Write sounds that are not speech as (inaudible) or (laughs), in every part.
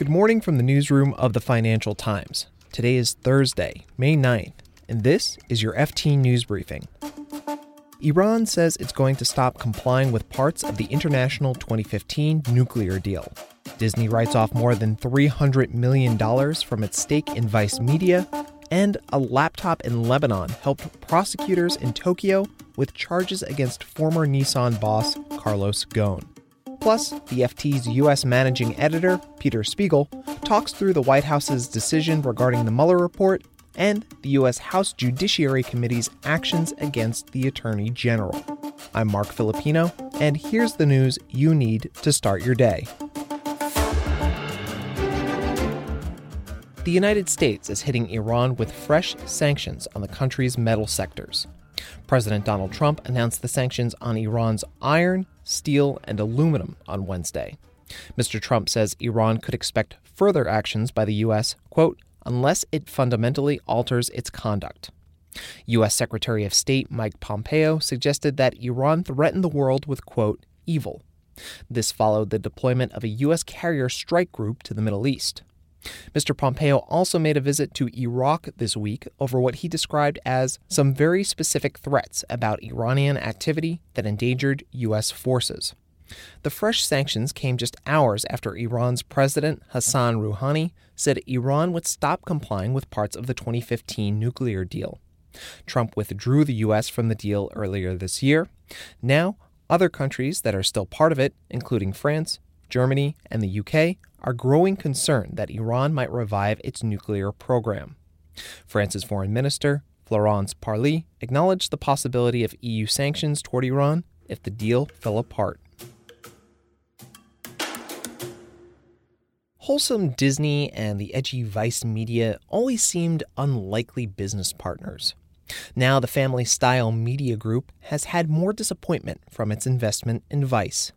Good morning from the newsroom of the Financial Times. Today is Thursday, May 9th, and this is your FT News Briefing. Iran says it's going to stop complying with parts of the international 2015 nuclear deal. Disney writes off more than $300 million from its stake in Vice Media, and a laptop in Lebanon helped prosecutors in Tokyo with charges against former Nissan boss Carlos Ghosn. Plus, the FT's U.S. managing editor, Peter Spiegel, talks through the White House's decision regarding the Mueller report and the U.S. House Judiciary Committee's actions against the Attorney General. I'm Marc Filippino, and here's the news you need to start your day. The United States is hitting Iran with fresh sanctions on the country's metal sectors. President Donald Trump announced the sanctions on Iran's iron, steel, and aluminum on Wednesday. Mr. Trump says Iran could expect further actions by the U.S., quote, unless it fundamentally alters its conduct. U.S. Secretary of State Mike Pompeo suggested that Iran threatened the world with, quote, evil. This followed the deployment of a U.S. carrier strike group to the Middle East. Mr. Pompeo also made a visit to Iraq this week over what he described as some very specific threats about Iranian activity that endangered U.S. forces. The fresh sanctions came just hours after Iran's President Hassan Rouhani said Iran would stop complying with parts of the 2015 nuclear deal. Trump withdrew the U.S. from the deal earlier this year. Now, other countries that are still part of it, including France, Germany, and the UK, are growing concerned that Iran might revive its nuclear program. France's foreign minister, Florence Parly, acknowledged the possibility of EU sanctions toward Iran if the deal fell apart. Wholesome Disney and the edgy Vice Media always seemed unlikely business partners. Now, the family style media group has had more disappointment from its investment in Vice.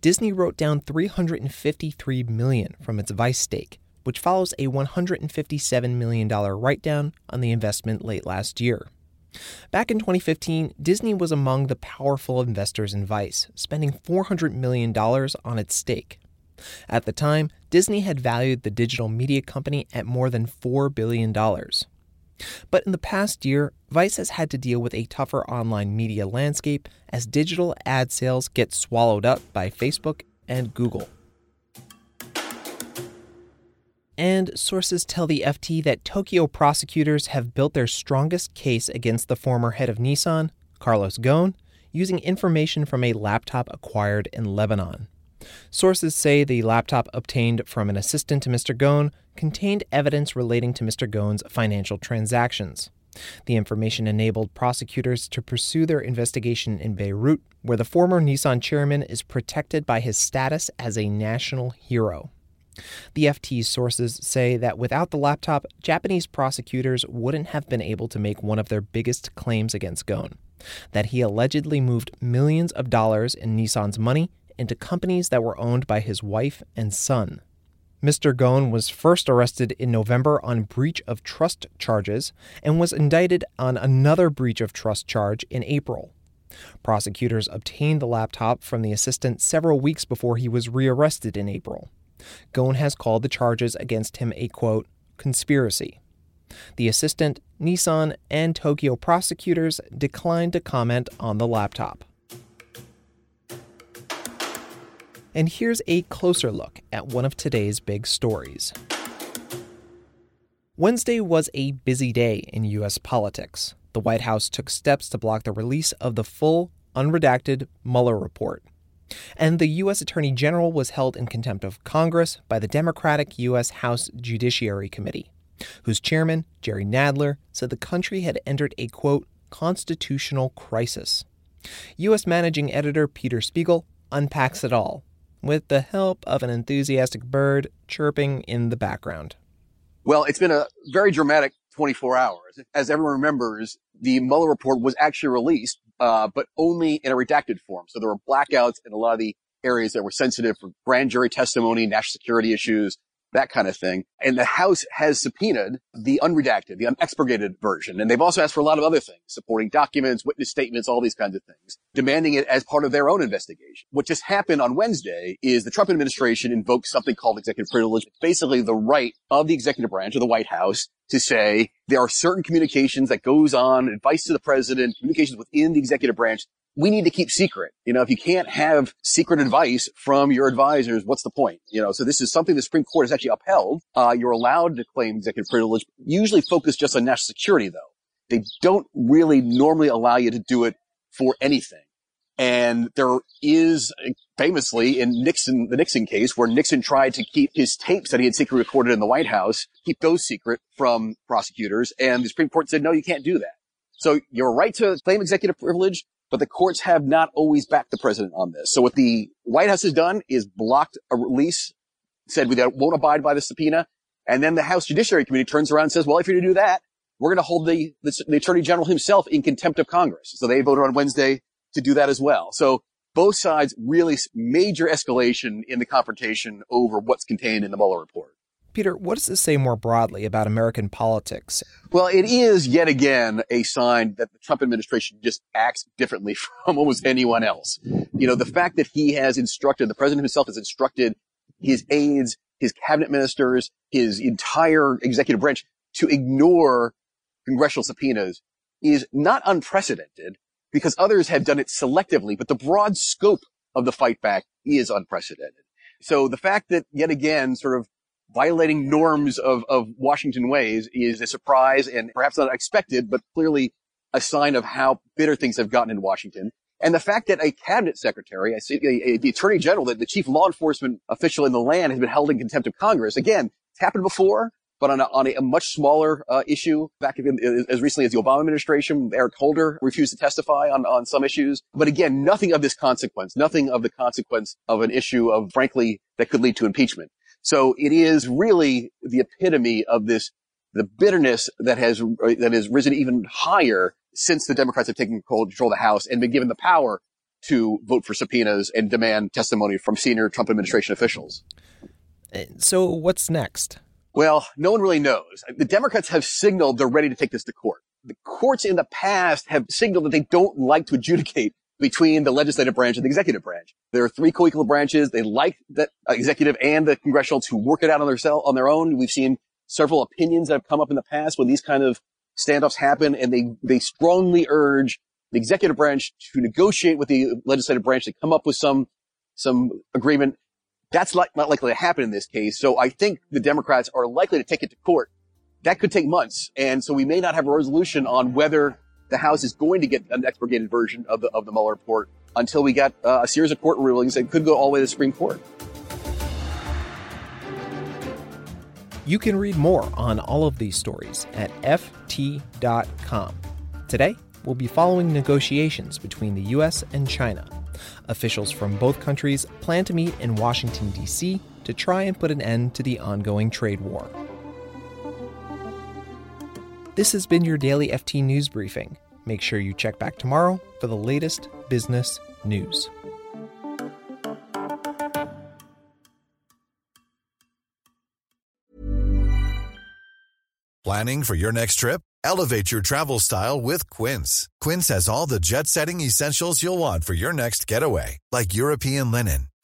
Disney wrote down 353 million from its Vice stake, which follows a 157 million dollar write-down on the investment late last year. Back in 2015, Disney was among the powerful investors in Vice, spending $400 million on its stake. At the time, Disney had valued the digital media company at more than $4 billion. But in the past year, Vice has had to deal with a tougher online media landscape as digital ad sales get swallowed up by Facebook and Google. And sources tell the FT that Tokyo prosecutors have built their strongest case against the former head of Nissan, Carlos Ghosn, using information from a laptop acquired in Lebanon. Sources say the laptop obtained from an assistant to Mr. Ghosn contained evidence relating to Mr. Ghosn's financial transactions. The information enabled prosecutors to pursue their investigation in Beirut, where the former Nissan chairman is protected by his status as a national hero. The FT's sources say that without the laptop, Japanese prosecutors wouldn't have been able to make one of their biggest claims against Ghosn that he allegedly moved millions of dollars in Nissan's money into companies that were owned by his wife and son. Mr. Ghosn was first arrested in November on breach of trust charges and was indicted on another breach of trust charge in April. Prosecutors obtained the laptop from the assistant several weeks before he was rearrested in April. Ghosn has called the charges against him a quote, conspiracy. The assistant, Nissan, and Tokyo prosecutors declined to comment on the laptop. And here's a closer look at one of today's big stories. Wednesday was a busy day in U.S. politics. The White House took steps to block the release of the full, unredacted Mueller report. And the U.S. Attorney General was held in contempt of Congress by the Democratic U.S. House Judiciary Committee, whose chairman, Jerry Nadler, said the country had entered a quote, constitutional crisis. U.S. Managing Editor Peter Spiegel unpacks it all with the help of an enthusiastic bird chirping in the background. Well, it's been a very dramatic 24 hours. As everyone remembers, the Mueller report was actually released, uh, but only in a redacted form. So there were blackouts in a lot of the areas that were sensitive for grand jury testimony, national security issues. That kind of thing. And the House has subpoenaed the unredacted, the unexpurgated version. And they've also asked for a lot of other things, supporting documents, witness statements, all these kinds of things, demanding it as part of their own investigation. What just happened on Wednesday is the Trump administration invoked something called executive privilege, basically the right of the executive branch of the White House to say there are certain communications that goes on, advice to the president, communications within the executive branch we need to keep secret. You know, if you can't have secret advice from your advisors, what's the point? You know, so this is something the Supreme Court has actually upheld. Uh, you're allowed to claim executive privilege, usually focused just on national security, though. They don't really normally allow you to do it for anything. And there is famously in Nixon, the Nixon case where Nixon tried to keep his tapes that he had secretly recorded in the White House, keep those secret from prosecutors. And the Supreme Court said, no, you can't do that. So your right to claim executive privilege but the courts have not always backed the president on this. So what the White House has done is blocked a release, said we won't abide by the subpoena. And then the House Judiciary Committee turns around and says, well, if you're going to do that, we're going to hold the, the, the Attorney General himself in contempt of Congress. So they voted on Wednesday to do that as well. So both sides really major escalation in the confrontation over what's contained in the Mueller report. Peter, what does this say more broadly about American politics? Well, it is yet again a sign that the Trump administration just acts differently (laughs) from almost anyone else. You know, the fact that he has instructed, the president himself has instructed his aides, his cabinet ministers, his entire executive branch to ignore congressional subpoenas is not unprecedented because others have done it selectively, but the broad scope of the fight back is unprecedented. So the fact that yet again, sort of violating norms of, of Washington ways is a surprise and perhaps not expected, but clearly a sign of how bitter things have gotten in Washington. And the fact that a cabinet secretary, I a, a, the attorney general, the, the chief law enforcement official in the land has been held in contempt of Congress. Again, it's happened before, but on a, on a, a much smaller uh, issue. Back in, as recently as the Obama administration, Eric Holder refused to testify on, on some issues. But again, nothing of this consequence, nothing of the consequence of an issue of, frankly, that could lead to impeachment. So it is really the epitome of this, the bitterness that has, that has risen even higher since the Democrats have taken control of the House and been given the power to vote for subpoenas and demand testimony from senior Trump administration officials. Eh, so what's next? Well, no one really knows. The Democrats have signaled they're ready to take this to court. The courts in the past have signaled that they don't like to adjudicate between the legislative branch and the executive branch. There are three co-equal branches. They like the executive and the congressional to work it out on their cell, on their own. We've seen several opinions that have come up in the past when these kind of standoffs happen and they, they strongly urge the executive branch to negotiate with the legislative branch to come up with some, some agreement. That's not likely to happen in this case. So I think the Democrats are likely to take it to court. That could take months. And so we may not have a resolution on whether the House is going to get an expurgated version of the, of the Mueller report until we get uh, a series of court rulings that could go all the way to the Supreme Court. You can read more on all of these stories at FT.com. Today, we'll be following negotiations between the U.S. and China. Officials from both countries plan to meet in Washington, D.C. to try and put an end to the ongoing trade war. This has been your daily FT News Briefing. Make sure you check back tomorrow for the latest business news. Planning for your next trip? Elevate your travel style with Quince. Quince has all the jet setting essentials you'll want for your next getaway, like European linen,